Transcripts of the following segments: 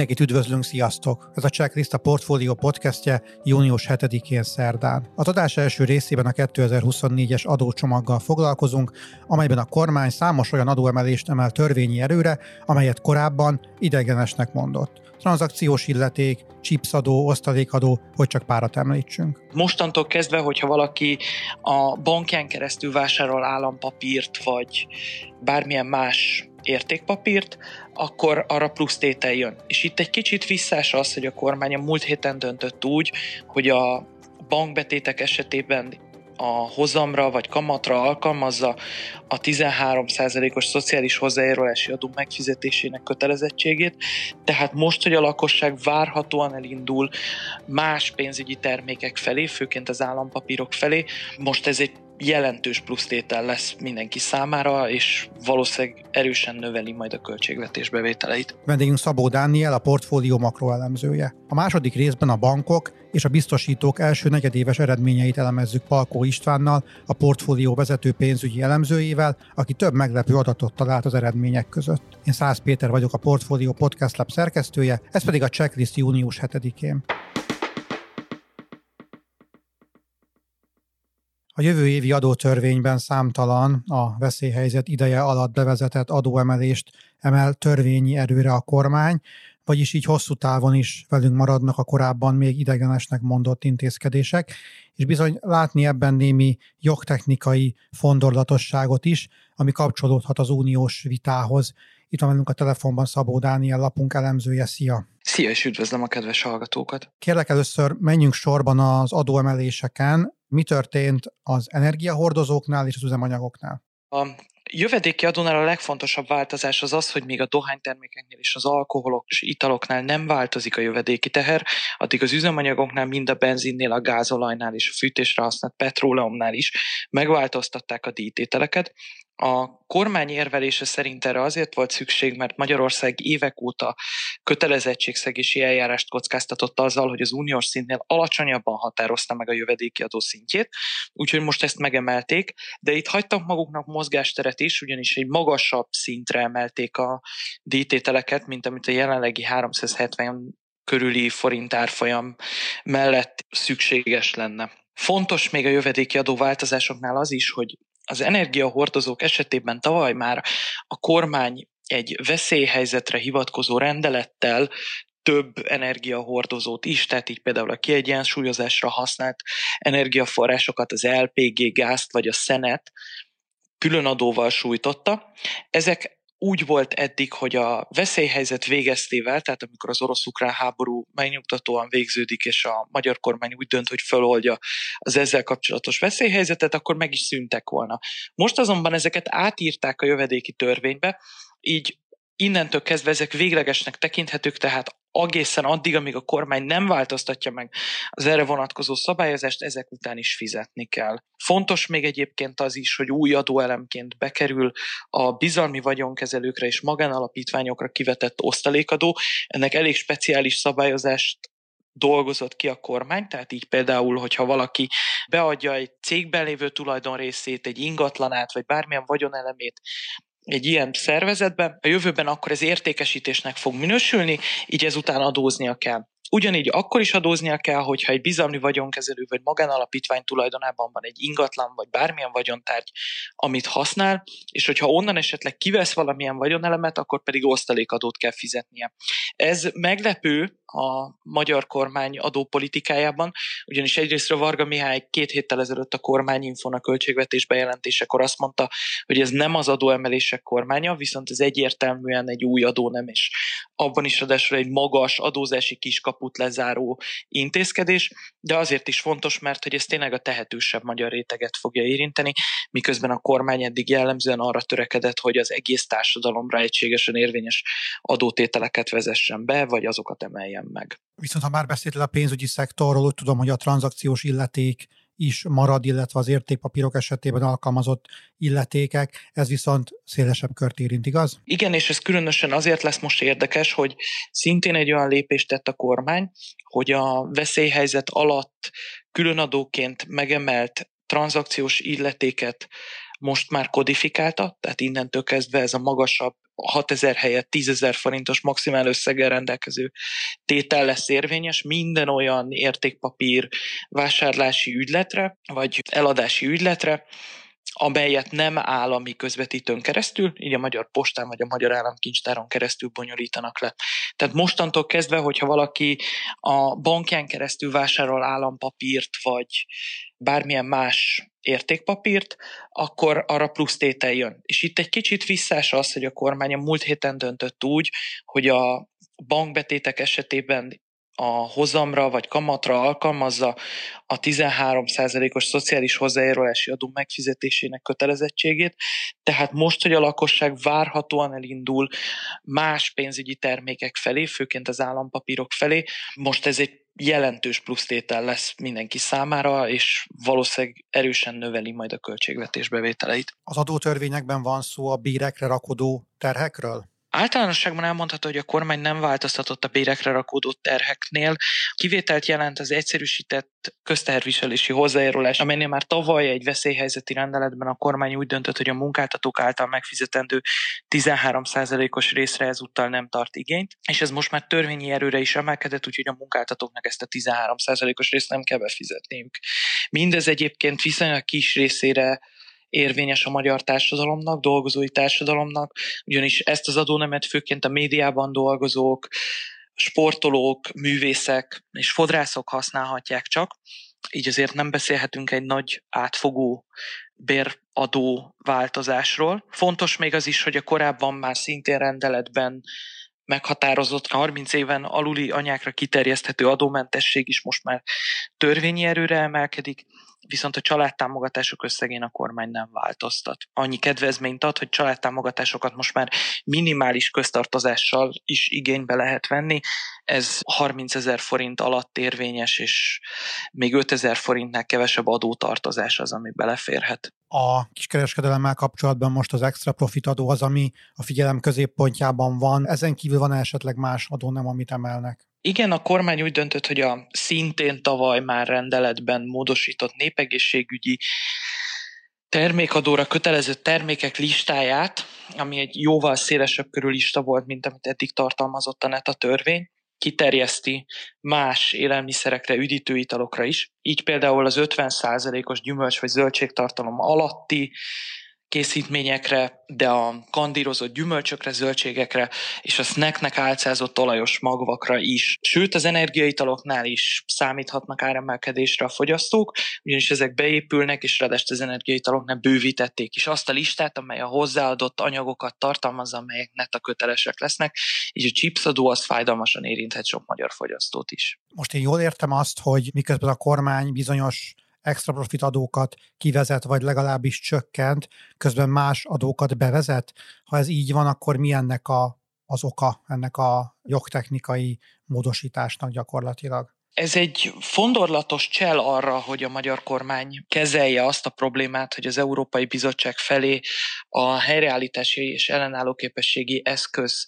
Mindenkit üdvözlünk, sziasztok! Ez a Checklist a Portfolio podcastje június 7-én szerdán. A adás első részében a 2024-es adócsomaggal foglalkozunk, amelyben a kormány számos olyan adóemelést emel törvényi erőre, amelyet korábban idegenesnek mondott tranzakciós illeték, chipsadó, osztalékadó, hogy csak párat említsünk. Mostantól kezdve, hogyha valaki a bankján keresztül vásárol állampapírt, vagy bármilyen más értékpapírt, akkor arra plusz tétel jön. És itt egy kicsit visszás az, hogy a kormány a múlt héten döntött úgy, hogy a bankbetétek esetében a hozamra vagy kamatra alkalmazza a 13%-os szociális hozzájárulási adó megfizetésének kötelezettségét, tehát most, hogy a lakosság várhatóan elindul más pénzügyi termékek felé, főként az állampapírok felé, most ez egy jelentős plusztétel lesz mindenki számára, és valószínűleg erősen növeli majd a költségvetés bevételeit. Vendégünk Szabó Dániel, a portfólió makroelemzője. A második részben a bankok és a biztosítók első negyedéves eredményeit elemezzük Palkó Istvánnal, a portfólió vezető pénzügyi elemzőjével, aki több meglepő adatot talált az eredmények között. Én Száz Péter vagyok a Portfólió Podcast Lab szerkesztője, ez pedig a checklist június 7-én. A jövő évi adótörvényben számtalan a veszélyhelyzet ideje alatt bevezetett adóemelést emel törvényi erőre a kormány, vagyis így hosszú távon is velünk maradnak a korábban még idegenesnek mondott intézkedések, és bizony látni ebben némi jogtechnikai fondorlatosságot is, ami kapcsolódhat az uniós vitához. Itt van velünk a telefonban Szabó Dániel lapunk elemzője. Szia! Szia, és üdvözlöm a kedves hallgatókat! Kérlek először menjünk sorban az adóemeléseken. Mi történt az energiahordozóknál és az üzemanyagoknál? A jövedéki adónál a legfontosabb változás az az, hogy még a dohánytermékeknél és az alkoholok és italoknál nem változik a jövedéki teher, addig az üzemanyagoknál, mind a benzinnél, a gázolajnál és a fűtésre használt petróleumnál is megváltoztatták a díjtételeket. A kormány érvelése szerint erre azért volt szükség, mert Magyarország évek óta kötelezettségszegési eljárást kockáztatott azzal, hogy az uniós szintnél alacsonyabban határozta meg a jövedéki adó szintjét, úgyhogy most ezt megemelték, de itt hagytak maguknak mozgásteret is, ugyanis egy magasabb szintre emelték a díjtételeket, mint amit a jelenlegi 370 körüli forint árfolyam mellett szükséges lenne. Fontos még a jövedéki adó változásoknál az is, hogy az energiahordozók esetében tavaly már a kormány egy veszélyhelyzetre hivatkozó rendelettel több energiahordozót is, tehát így például a kiegyensúlyozásra használt energiaforrásokat, az LPG gázt vagy a szenet külön adóval sújtotta. Ezek úgy volt eddig, hogy a veszélyhelyzet végeztével, tehát amikor az orosz-ukrán háború megnyugtatóan végződik, és a magyar kormány úgy dönt, hogy feloldja az ezzel kapcsolatos veszélyhelyzetet, akkor meg is szűntek volna. Most azonban ezeket átírták a jövedéki törvénybe, így innentől kezdve ezek véglegesnek tekinthetők, tehát egészen addig, amíg a kormány nem változtatja meg az erre vonatkozó szabályozást, ezek után is fizetni kell. Fontos még egyébként az is, hogy új adóelemként bekerül a bizalmi vagyonkezelőkre és magánalapítványokra kivetett osztalékadó. Ennek elég speciális szabályozást dolgozott ki a kormány, tehát így például, hogyha valaki beadja egy cégben lévő tulajdonrészét, egy ingatlanát, vagy bármilyen vagyonelemét egy ilyen szervezetbe, a jövőben akkor ez értékesítésnek fog minősülni, így ezután adóznia kell. Ugyanígy akkor is adóznia kell, hogyha egy bizalmi vagyonkezelő vagy magánalapítvány tulajdonában van egy ingatlan vagy bármilyen vagyontárgy, amit használ, és hogyha onnan esetleg kivesz valamilyen vagyonelemet, akkor pedig osztalékadót kell fizetnie. Ez meglepő a magyar kormány adópolitikájában, ugyanis egyrészt a Varga Mihály két héttel ezelőtt a kormányinfon a költségvetés bejelentésekor azt mondta, hogy ez nem az adóemelések kormánya, viszont ez egyértelműen egy új adó nem, és abban is ráadásul egy magas adózási kiskaput lezáró intézkedés, de azért is fontos, mert hogy ez tényleg a tehetősebb magyar réteget fogja érinteni, miközben a kormány eddig jellemzően arra törekedett, hogy az egész társadalomra egységesen érvényes adótételeket vezessen be, vagy azokat emeljen meg. Viszont ha már beszéltél a pénzügyi szektorról, úgy tudom, hogy a tranzakciós illeték is marad, illetve az értékpapírok esetében alkalmazott illetékek, ez viszont szélesebb kört érint, igaz? Igen, és ez különösen azért lesz most érdekes, hogy szintén egy olyan lépést tett a kormány, hogy a veszélyhelyzet alatt különadóként megemelt tranzakciós illetéket most már kodifikálta, tehát innentől kezdve ez a magasabb 6000 helyett 10.000 forintos maximál összeggel rendelkező tétel lesz érvényes minden olyan értékpapír vásárlási ügyletre, vagy eladási ügyletre, amelyet nem állami közvetítőn keresztül, így a Magyar Postán vagy a Magyar Államkincstáron keresztül bonyolítanak le. Tehát mostantól kezdve, hogyha valaki a bankján keresztül vásárol állampapírt, vagy bármilyen más értékpapírt, akkor arra plusz tétel jön. És itt egy kicsit visszás az, hogy a kormány a múlt héten döntött úgy, hogy a bankbetétek esetében a hozamra vagy kamatra alkalmazza a 13%-os szociális hozzájárulási adó megfizetésének kötelezettségét, tehát most, hogy a lakosság várhatóan elindul más pénzügyi termékek felé, főként az állampapírok felé, most ez egy jelentős plusztétel lesz mindenki számára, és valószínűleg erősen növeli majd a költségvetés bevételeit. Az adótörvényekben van szó a bírekre rakodó terhekről? Általánosságban elmondható, hogy a kormány nem változtatott a bérekre rakódó terheknél. Kivételt jelent az egyszerűsített közteherviselési hozzájárulás, amelynél már tavaly egy veszélyhelyzeti rendeletben a kormány úgy döntött, hogy a munkáltatók által megfizetendő 13%-os részre ezúttal nem tart igényt, és ez most már törvényi erőre is emelkedett, úgyhogy a munkáltatóknak ezt a 13%-os részt nem kell befizetniük. Mindez egyébként viszonylag kis részére érvényes a magyar társadalomnak, dolgozói társadalomnak, ugyanis ezt az adónemet főként a médiában dolgozók, sportolók, művészek és fodrászok használhatják csak, így azért nem beszélhetünk egy nagy átfogó béradó változásról. Fontos még az is, hogy a korábban már szintén rendeletben meghatározott 30 éven aluli anyákra kiterjeszthető adómentesség is most már törvényi erőre emelkedik, viszont a családtámogatások összegén a kormány nem változtat. Annyi kedvezményt ad, hogy családtámogatásokat most már minimális köztartozással is igénybe lehet venni. Ez 30 ezer forint alatt érvényes, és még 5 ezer forintnál kevesebb adótartozás az, ami beleférhet. A kiskereskedelemmel kapcsolatban most az extra profit adó az, ami a figyelem középpontjában van. Ezen kívül van esetleg más adó nem, amit emelnek? Igen, a kormány úgy döntött, hogy a szintén tavaly már rendeletben módosított népegészségügyi termékadóra kötelező termékek listáját, ami egy jóval szélesebb körül lista volt, mint amit eddig tartalmazott a NETA törvény, kiterjeszti más élelmiszerekre, üdítőitalokra is. Így például az 50%-os gyümölcs vagy zöldségtartalom alatti készítményekre, de a kandírozott gyümölcsökre, zöldségekre és a snacknek álcázott olajos magvakra is. Sőt, az energiaitaloknál is számíthatnak áremelkedésre a fogyasztók, ugyanis ezek beépülnek, és ráadásul az energiaitaloknál bővítették is azt a listát, amely a hozzáadott anyagokat tartalmazza, amelyek neta kötelesek lesznek, és a chipsadó az fájdalmasan érinthet sok magyar fogyasztót is. Most én jól értem azt, hogy miközben a kormány bizonyos extra profit adókat kivezet, vagy legalábbis csökkent, közben más adókat bevezet. Ha ez így van, akkor mi ennek a, az oka, ennek a jogtechnikai módosításnak gyakorlatilag? Ez egy fondorlatos csel arra, hogy a magyar kormány kezelje azt a problémát, hogy az Európai Bizottság felé a helyreállítási és ellenálló képességi eszköz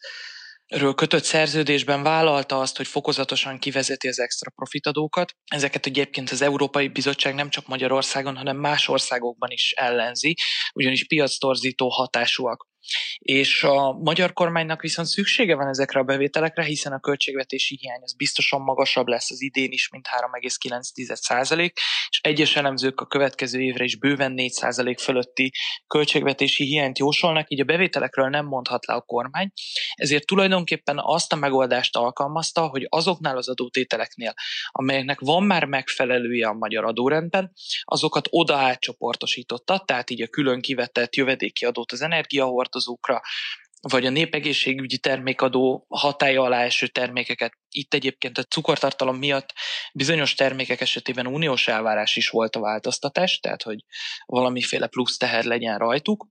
ről kötött szerződésben vállalta azt, hogy fokozatosan kivezeti az extra profitadókat. Ezeket egyébként az Európai Bizottság nem csak Magyarországon, hanem más országokban is ellenzi, ugyanis piactorzító hatásúak és a magyar kormánynak viszont szüksége van ezekre a bevételekre, hiszen a költségvetési hiány az biztosan magasabb lesz az idén is, mint 3,9 és egyes elemzők a következő évre is bőven 4% fölötti költségvetési hiányt jósolnak, így a bevételekről nem mondhat le a kormány, ezért tulajdonképpen azt a megoldást alkalmazta, hogy azoknál az adótételeknél, amelyeknek van már megfelelője a magyar adórendben, azokat oda átcsoportosította, tehát így a külön kivetett jövedéki adót az energiahord hordozókra, vagy a népegészségügyi termékadó hatája alá eső termékeket. Itt egyébként a cukortartalom miatt bizonyos termékek esetében uniós elvárás is volt a változtatás, tehát hogy valamiféle plusz teher legyen rajtuk.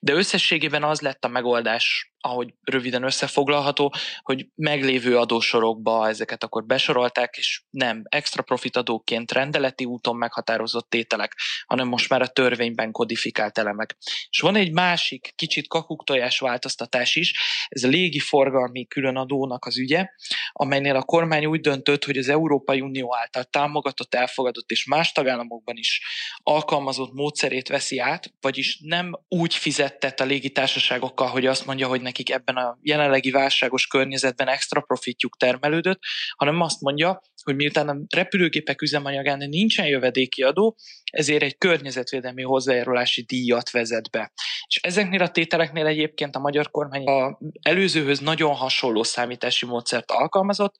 De összességében az lett a megoldás ahogy röviden összefoglalható, hogy meglévő adósorokba ezeket akkor besorolták, és nem extra profit adóként rendeleti úton meghatározott tételek, hanem most már a törvényben kodifikált elemek. És van egy másik, kicsit kakuktojás változtatás is, ez a légi forgalmi különadónak az ügye, amelynél a kormány úgy döntött, hogy az Európai Unió által támogatott, elfogadott és más tagállamokban is alkalmazott módszerét veszi át, vagyis nem úgy fizettet a légitársaságokkal, hogy azt mondja, hogy nekik ebben a jelenlegi válságos környezetben extra profitjuk termelődött, hanem azt mondja, hogy miután a repülőgépek üzemanyagán nincsen jövedéki adó, ezért egy környezetvédelmi hozzájárulási díjat vezet be. És ezeknél a tételeknél egyébként a magyar kormány a előzőhöz nagyon hasonló számítási módszert alkalmazott,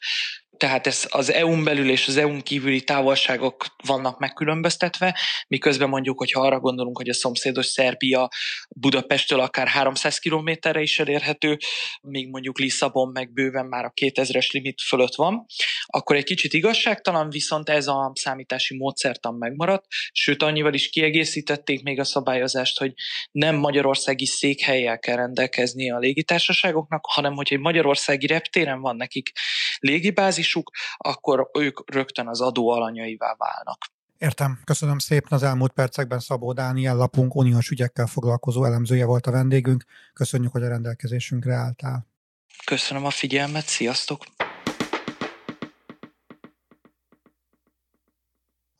tehát ez az EU-n belül és az EU-n kívüli távolságok vannak megkülönböztetve, miközben mondjuk, hogyha arra gondolunk, hogy a szomszédos Szerbia Budapesttől akár 300 kilométerre is elérhető, míg mondjuk Lisszabon meg bőven már a 2000-es limit fölött van, akkor egy kicsit igazságtalan, viszont ez a számítási módszertan megmaradt, sőt annyival is kiegészítették még a szabályozást, hogy nem magyarországi székhelyel kell rendelkezni a légitársaságoknak, hanem hogy egy magyarországi reptéren van nekik légibázisuk, akkor ők rögtön az adó alanyaivá válnak. Értem. Köszönöm szépen. Az elmúlt percekben Szabó Dániel lapunk uniós ügyekkel foglalkozó elemzője volt a vendégünk. Köszönjük, hogy a rendelkezésünkre álltál. Köszönöm a figyelmet. Sziasztok!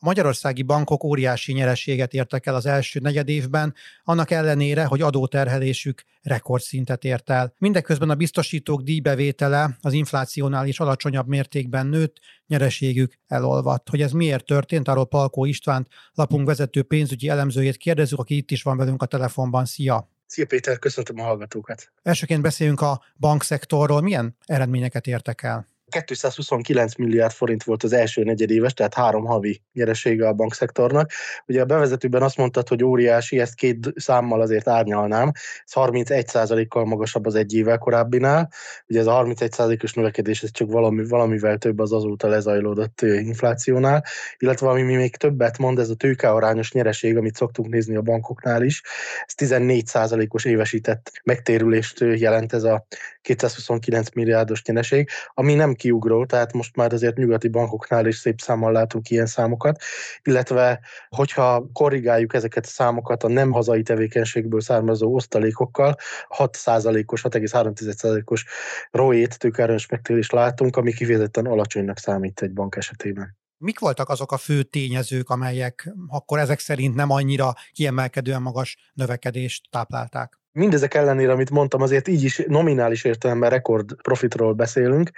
A magyarországi bankok óriási nyereséget értek el az első negyedévben, annak ellenére, hogy adóterhelésük rekordszintet ért el. Mindeközben a biztosítók díjbevétele az inflációnál is alacsonyabb mértékben nőtt, nyereségük elolvadt. Hogy ez miért történt, arról Palkó Istvánt, lapunk vezető pénzügyi elemzőjét kérdezzük, aki itt is van velünk a telefonban. Szia! Szia Péter, köszöntöm a hallgatókat! Elsőként beszéljünk a bankszektorról. Milyen eredményeket értek el? 229 milliárd forint volt az első negyedéves, tehát három havi nyeresége a bankszektornak. Ugye a bevezetőben azt mondtad, hogy óriási, ezt két számmal azért árnyalnám. Ez 31%-kal magasabb az egy évvel korábbinál. Ugye ez a 31%-os növekedés, ez csak valami, valamivel több az azóta lezajlódott inflációnál. Illetve ami még többet mond, ez a tőkearányos nyereség, amit szoktunk nézni a bankoknál is. Ez 14%-os évesített megtérülést jelent ez a 229 milliárdos nyereség, ami nem kiugró, tehát most már azért nyugati bankoknál is szép számmal látunk ilyen számokat, illetve hogyha korrigáljuk ezeket a számokat a nem hazai tevékenységből származó osztalékokkal, 6%-os, 6,3%-os ROE-t, tőkerős megtérést látunk, ami kifejezetten alacsonynak számít egy bank esetében. Mik voltak azok a fő tényezők, amelyek akkor ezek szerint nem annyira kiemelkedően magas növekedést táplálták? Mindezek ellenére, amit mondtam, azért így is nominális értelemben rekord profitról beszélünk,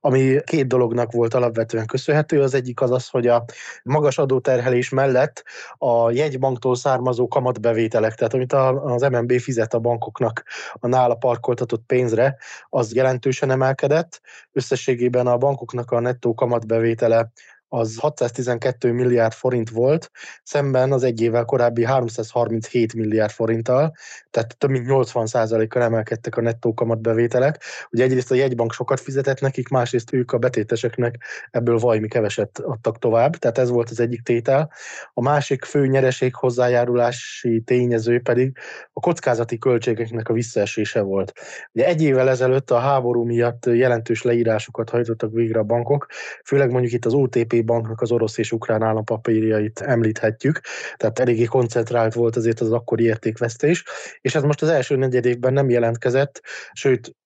ami két dolognak volt alapvetően köszönhető. Az egyik az az, hogy a magas adóterhelés mellett a jegybanktól származó kamatbevételek, tehát amit az MNB fizet a bankoknak a nála parkoltatott pénzre, az jelentősen emelkedett. Összességében a bankoknak a nettó kamatbevétele az 612 milliárd forint volt, szemben az egy évvel korábbi 337 milliárd forinttal, tehát több mint 80%-kal emelkedtek a nettó kamatbevételek. Ugye egyrészt a jegybank sokat fizetett nekik, másrészt ők a betéteseknek ebből vajmi keveset adtak tovább, tehát ez volt az egyik tétel. A másik fő nyereség hozzájárulási tényező pedig a kockázati költségeknek a visszaesése volt. Ugye egy évvel ezelőtt a háború miatt jelentős leírásokat hajtottak végre a bankok, főleg mondjuk itt az OTP banknak az orosz és ukrán állampapírjait említhetjük, tehát eléggé koncentrált volt azért az akkori értékvesztés, és ez most az első negyedévben nem jelentkezett, sőt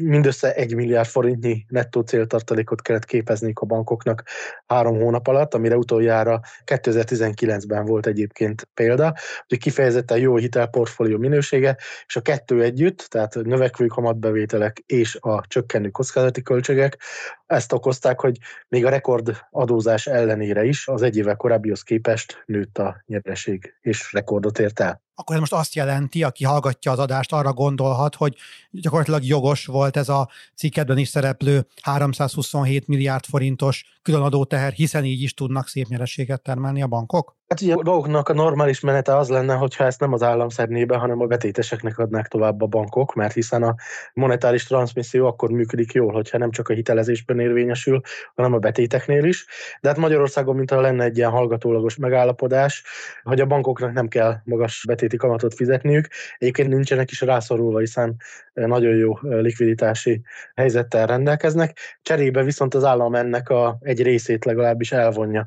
mindössze egy milliárd forintnyi nettó céltartalékot kellett képezniük a bankoknak három hónap alatt, amire utoljára 2019-ben volt egyébként példa, hogy kifejezetten jó hitelportfólió minősége, és a kettő együtt, tehát növekvő kamatbevételek és a csökkenő kockázati költségek, ezt okozták, hogy még a rekord adózás ellenére is az egy évvel korábbihoz képest nőtt a nyereség, és rekordot ért el akkor ez most azt jelenti, aki hallgatja az adást, arra gondolhat, hogy gyakorlatilag jogos volt ez a cikkedben is szereplő 327 milliárd forintos különadó teher, hiszen így is tudnak szép nyereséget termelni a bankok? Hát ugye a dolgoknak a normális menete az lenne, hogyha ezt nem az állam szedné be, hanem a betéteseknek adnák tovább a bankok, mert hiszen a monetáris transmisszió akkor működik jól, hogyha nem csak a hitelezésben érvényesül, hanem a betéteknél is. De hát Magyarországon, mintha lenne egy ilyen hallgatólagos megállapodás, hogy a bankoknak nem kell magas betéti kamatot fizetniük. Egyébként nincsenek is rászorulva, hiszen nagyon jó likviditási helyzettel rendelkeznek. Cserébe viszont az állam ennek a egy részét legalábbis elvonja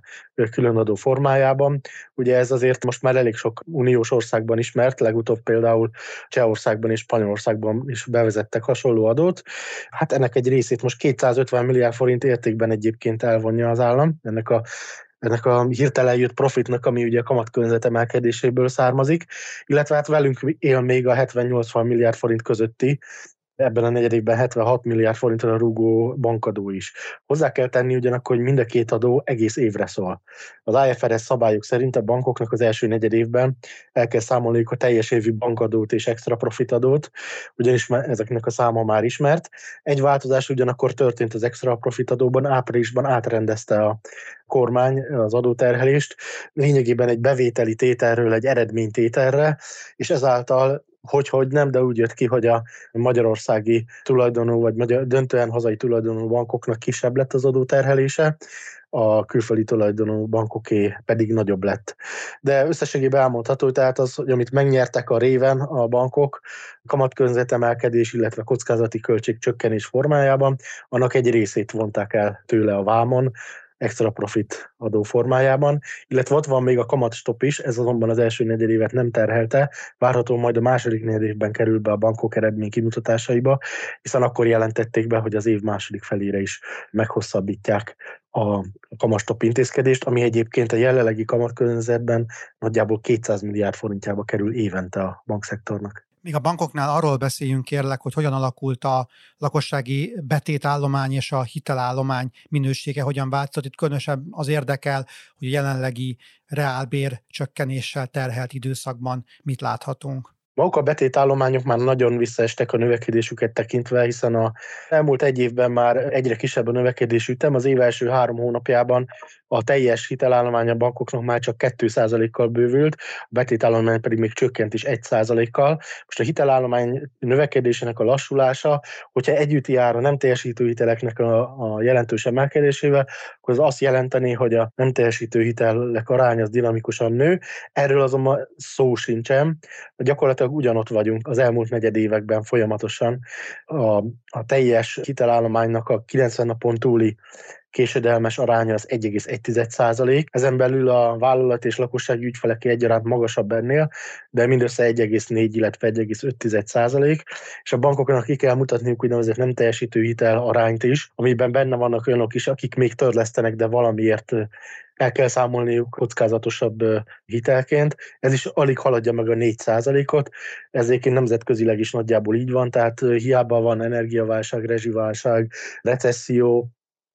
különadó formájában. Ugye ez azért most már elég sok uniós országban ismert, legutóbb például Csehországban és Spanyolországban is bevezettek hasonló adót. Hát ennek egy részét most 250 milliárd forint értékben egyébként elvonja az állam, ennek a ennek a hirtelen jött profitnak, ami ugye a kamatkörnyezet emelkedéséből származik, illetve hát velünk él még a 70-80 milliárd forint közötti ebben a negyedékben 76 milliárd forintra rúgó bankadó is. Hozzá kell tenni ugyanakkor, hogy mind a két adó egész évre szól. Az IFRS szabályok szerint a bankoknak az első negyedévben el kell számolniuk a teljes évű bankadót és extra profitadót, ugyanis ezeknek a száma már ismert. Egy változás ugyanakkor történt az extra profitadóban, áprilisban átrendezte a kormány az adóterhelést, lényegében egy bevételi tételről egy eredménytételre, és ezáltal hogy, hogy nem, de úgy jött ki, hogy a magyarországi tulajdonú, vagy magyar, döntően hazai tulajdonú bankoknak kisebb lett az adóterhelése, a külföldi tulajdonú bankoké pedig nagyobb lett. De összességében elmondható, tehát az, hogy amit megnyertek a réven a bankok, kamatkörnyezetemelkedés, illetve kockázati költség csökkenés formájában, annak egy részét vonták el tőle a vámon, extra profit adó formájában, illetve ott van még a kamatstop is, ez azonban az első negyedévet nem terhelte, várható majd a második negyedévben kerül be a bankok eredmény kimutatásaiba, hiszen akkor jelentették be, hogy az év második felére is meghosszabbítják a kamatstop intézkedést, ami egyébként a jelenlegi kamatkörnyezetben nagyjából 200 milliárd forintjába kerül évente a bankszektornak. Még a bankoknál arról beszéljünk kérlek, hogy hogyan alakult a lakossági betétállomány és a hitelállomány minősége, hogyan változott. Itt különösen az érdekel, hogy a jelenlegi reálbér csökkenéssel terhelt időszakban mit láthatunk. Maguk a betétállományok már nagyon visszaestek a növekedésüket tekintve, hiszen a elmúlt egy évben már egyre kisebb a növekedésű ütem. Az év első három hónapjában a teljes hitelállomány a bankoknak már csak 2%-kal bővült, a betétállomány pedig még csökkent is 1%-kal. Most a hitelállomány növekedésének a lassulása, hogyha együtt jár a nem teljesítő hiteleknek a, a jelentős emelkedésével, akkor az azt jelenteni, hogy a nem teljesítő hitelek aránya az dinamikusan nő. Erről azonban szó sincsen. Gyakorlatilag ugyanott vagyunk az elmúlt negyed években folyamatosan. A, a teljes hitelállománynak a 90 napon túli késedelmes aránya az 1,1 százalék. Ezen belül a vállalat és lakossági ügyfelek egyaránt magasabb ennél, de mindössze 1,4, illetve 1,5 százalék, és a bankoknak ki kell mutatniuk úgynevezett nem teljesítő hitel arányt is, amiben benne vannak olyanok is, akik még törlesztenek, de valamiért el kell számolniuk kockázatosabb hitelként. Ez is alig haladja meg a 4%-ot, ez egyébként nemzetközileg is nagyjából így van, tehát hiába van energiaválság, rezsiválság, recesszió,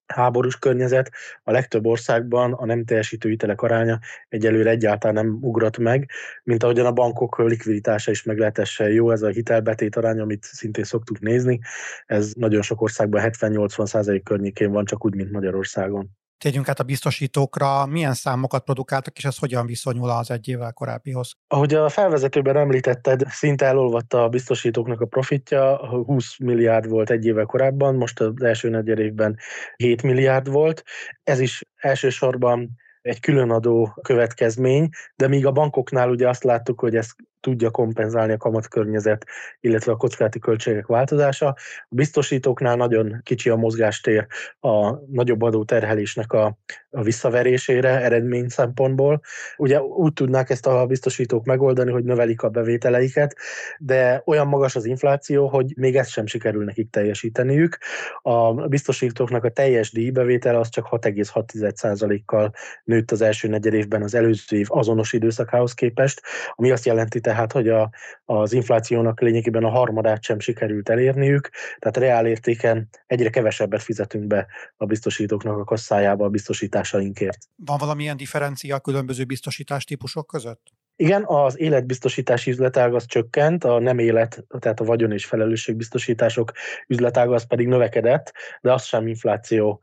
háborús környezet, a legtöbb országban a nem teljesítő hitelek aránya egyelőre egyáltalán nem ugrott meg, mint ahogyan a bankok likviditása is meglehetősen jó, ez a hitelbetét arány, amit szintén szoktuk nézni, ez nagyon sok országban 70-80 százalék környékén van, csak úgy, mint Magyarországon. Térjünk át a biztosítókra, milyen számokat produkáltak, és ez hogyan viszonyul az egy évvel korábbihoz? Ahogy a felvezetőben említetted, szinte elolvatta a biztosítóknak a profitja, 20 milliárd volt egy évvel korábban, most az első negyed évben 7 milliárd volt. Ez is elsősorban egy különadó következmény, de míg a bankoknál ugye azt láttuk, hogy ez tudja kompenzálni a kamatkörnyezet, illetve a kockázati költségek változása. A biztosítóknál nagyon kicsi a mozgástér a nagyobb adóterhelésnek a, a visszaverésére eredmény szempontból. Ugye úgy tudnák ezt a biztosítók megoldani, hogy növelik a bevételeiket, de olyan magas az infláció, hogy még ezt sem sikerül nekik teljesíteniük. A biztosítóknak a teljes díjbevétel az csak 6,6%-kal nőtt az első negyed évben az előző év azonos időszakához képest, ami azt jelenti tehát, hogy a, az inflációnak lényegében a harmadát sem sikerült elérniük, tehát reál értéken egyre kevesebbet fizetünk be a biztosítóknak a kasszájába a biztosításainkért. Van valamilyen differencia a különböző biztosítás típusok között? Igen, az életbiztosítási üzletág az csökkent, a nem élet, tehát a vagyon és felelősségbiztosítások üzletága az pedig növekedett, de az sem infláció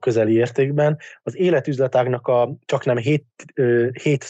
közeli értékben. Az életüzletágnak a csak nem 7, 7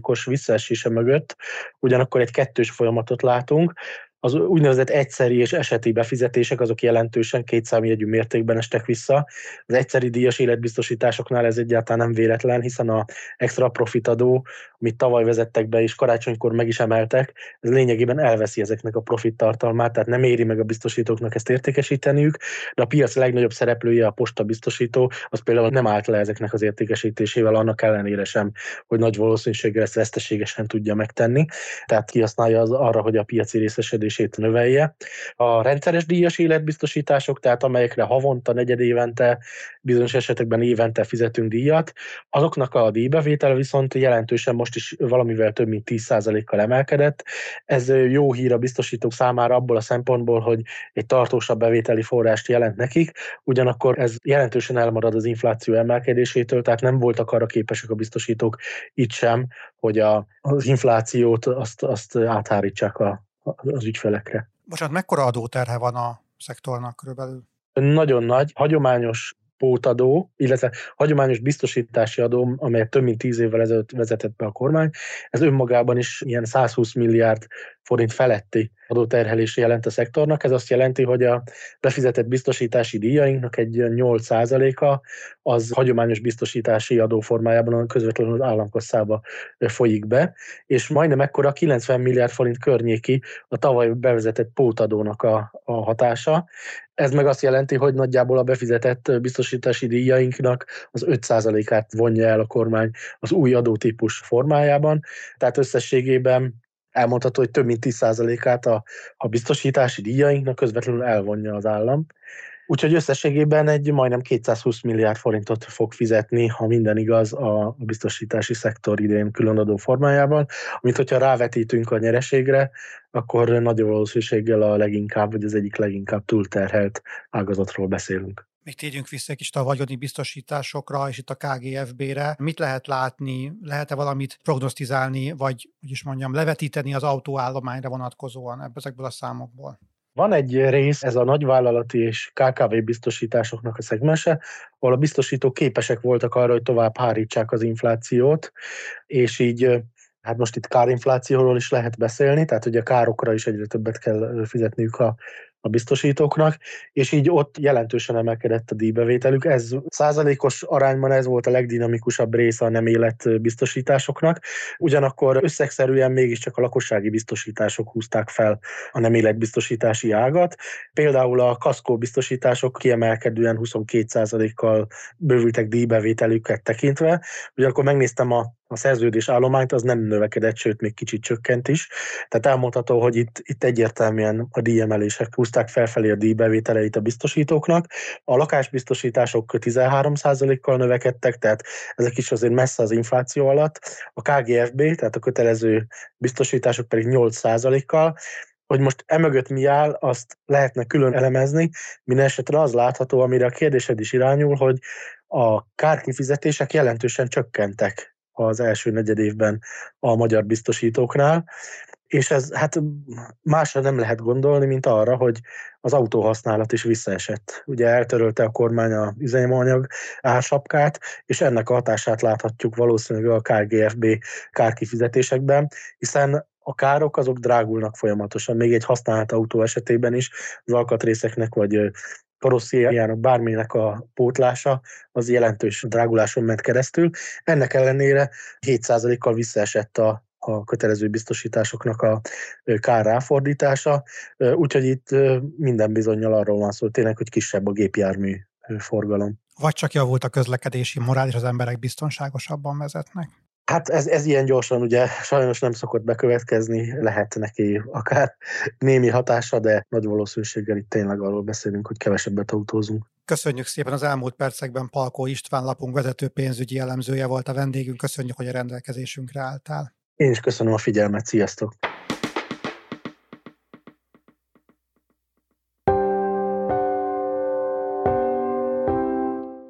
os visszaesése mögött ugyanakkor egy kettős folyamatot látunk, az úgynevezett egyszeri és eseti befizetések azok jelentősen kétszámjegyű mértékben estek vissza. Az egyszeri díjas életbiztosításoknál ez egyáltalán nem véletlen, hiszen a extra profit adó, amit tavaly vezettek be és karácsonykor meg is emeltek, ez lényegében elveszi ezeknek a profit tartalmát, tehát nem éri meg a biztosítóknak ezt értékesíteniük, de a piac legnagyobb szereplője, a posta biztosító, az például nem állt le ezeknek az értékesítésével, annak ellenére sem, hogy nagy valószínűséggel ezt veszteségesen tudja megtenni. Tehát kihasználja az arra, hogy a piaci részesedés fizetését növelje. A rendszeres díjas életbiztosítások, tehát amelyekre havonta, negyed évente, bizonyos esetekben évente fizetünk díjat, azoknak a díjbevétele viszont jelentősen most is valamivel több mint 10%-kal emelkedett. Ez jó hír a biztosítók számára abból a szempontból, hogy egy tartósabb bevételi forrást jelent nekik, ugyanakkor ez jelentősen elmarad az infláció emelkedésétől, tehát nem voltak arra képesek a biztosítók itt sem, hogy a, az inflációt azt, azt áthárítsák a, az ügyfelekre. Bocsánat, mekkora adóterhe van a szektornak körülbelül? Nagyon nagy, hagyományos pótadó, illetve hagyományos biztosítási adó, amelyet több mint tíz évvel ezelőtt vezetett be a kormány, ez önmagában is ilyen 120 milliárd forint feletti adóterhelési jelent a szektornak. Ez azt jelenti, hogy a befizetett biztosítási díjainknak egy 8%-a az hagyományos biztosítási adó formájában közvetlenül az államkasszába folyik be, és majdnem ekkora 90 milliárd forint környéki a tavaly bevezetett pótadónak a, a hatása. Ez meg azt jelenti, hogy nagyjából a befizetett biztosítási díjainknak az 5%-át vonja el a kormány az új adótípus formájában. Tehát összességében elmondható, hogy több mint 10%-át a, a biztosítási díjainknak közvetlenül elvonja az állam. Úgyhogy összességében egy majdnem 220 milliárd forintot fog fizetni, ha minden igaz, a biztosítási szektor idén különadó formájában, amit hogyha rávetítünk a nyereségre, akkor nagy valószínűséggel a leginkább, vagy az egyik leginkább túlterhelt ágazatról beszélünk. Még térjünk vissza egy kicsit a vagyoni biztosításokra, és itt a KGFB-re. Mit lehet látni? Lehet-e valamit prognosztizálni, vagy hogy mondjam, levetíteni az autóállományra vonatkozóan ezekből a számokból? Van egy rész, ez a nagyvállalati és KKV biztosításoknak a szegmense, ahol a biztosítók képesek voltak arra, hogy tovább hárítsák az inflációt, és így hát most itt kárinflációról is lehet beszélni, tehát hogy a károkra is egyre többet kell fizetniük a a biztosítóknak, és így ott jelentősen emelkedett a díjbevételük. Ez százalékos arányban ez volt a legdinamikusabb része a nem élet biztosításoknak. Ugyanakkor összegszerűen mégiscsak a lakossági biztosítások húzták fel a nem életbiztosítási ágat. Például a kaszkó biztosítások kiemelkedően 22%-kal bővültek díjbevételüket tekintve. Ugyanakkor megnéztem a a szerződés állományt az nem növekedett, sőt még kicsit csökkent is. Tehát elmondható, hogy itt, itt egyértelműen a díjemelések húzták felfelé a díjbevételeit a biztosítóknak. A lakásbiztosítások 13%-kal növekedtek, tehát ezek is azért messze az infláció alatt. A KGFB, tehát a kötelező biztosítások pedig 8%-kal. Hogy most emögött mi áll, azt lehetne külön elemezni. Minden esetre az látható, amire a kérdésed is irányul, hogy a kárkifizetések jelentősen csökkentek az első negyed évben a magyar biztosítóknál, és ez hát másra nem lehet gondolni, mint arra, hogy az autóhasználat is visszaesett. Ugye eltörölte a kormány a üzemanyag ársapkát, és ennek a hatását láthatjuk valószínűleg a KGFB kárkifizetésekben, hiszen a károk azok drágulnak folyamatosan, még egy használt autó esetében is az alkatrészeknek vagy karosszériának bárminek a pótlása az jelentős dráguláson ment keresztül. Ennek ellenére 7%-kal visszaesett a, a kötelező biztosításoknak a kár ráfordítása, úgyhogy itt minden bizonyal arról van szó, tényleg, hogy kisebb a gépjármű forgalom. Vagy csak javult a közlekedési morál, és az emberek biztonságosabban vezetnek? Hát ez, ez ilyen gyorsan ugye sajnos nem szokott bekövetkezni, lehet neki akár némi hatása, de nagy valószínűséggel itt tényleg arról beszélünk, hogy kevesebbet autózunk. Köszönjük szépen az elmúlt percekben Palkó István lapunk vezető pénzügyi elemzője volt a vendégünk. Köszönjük, hogy a rendelkezésünkre álltál. Én is köszönöm a figyelmet, sziasztok!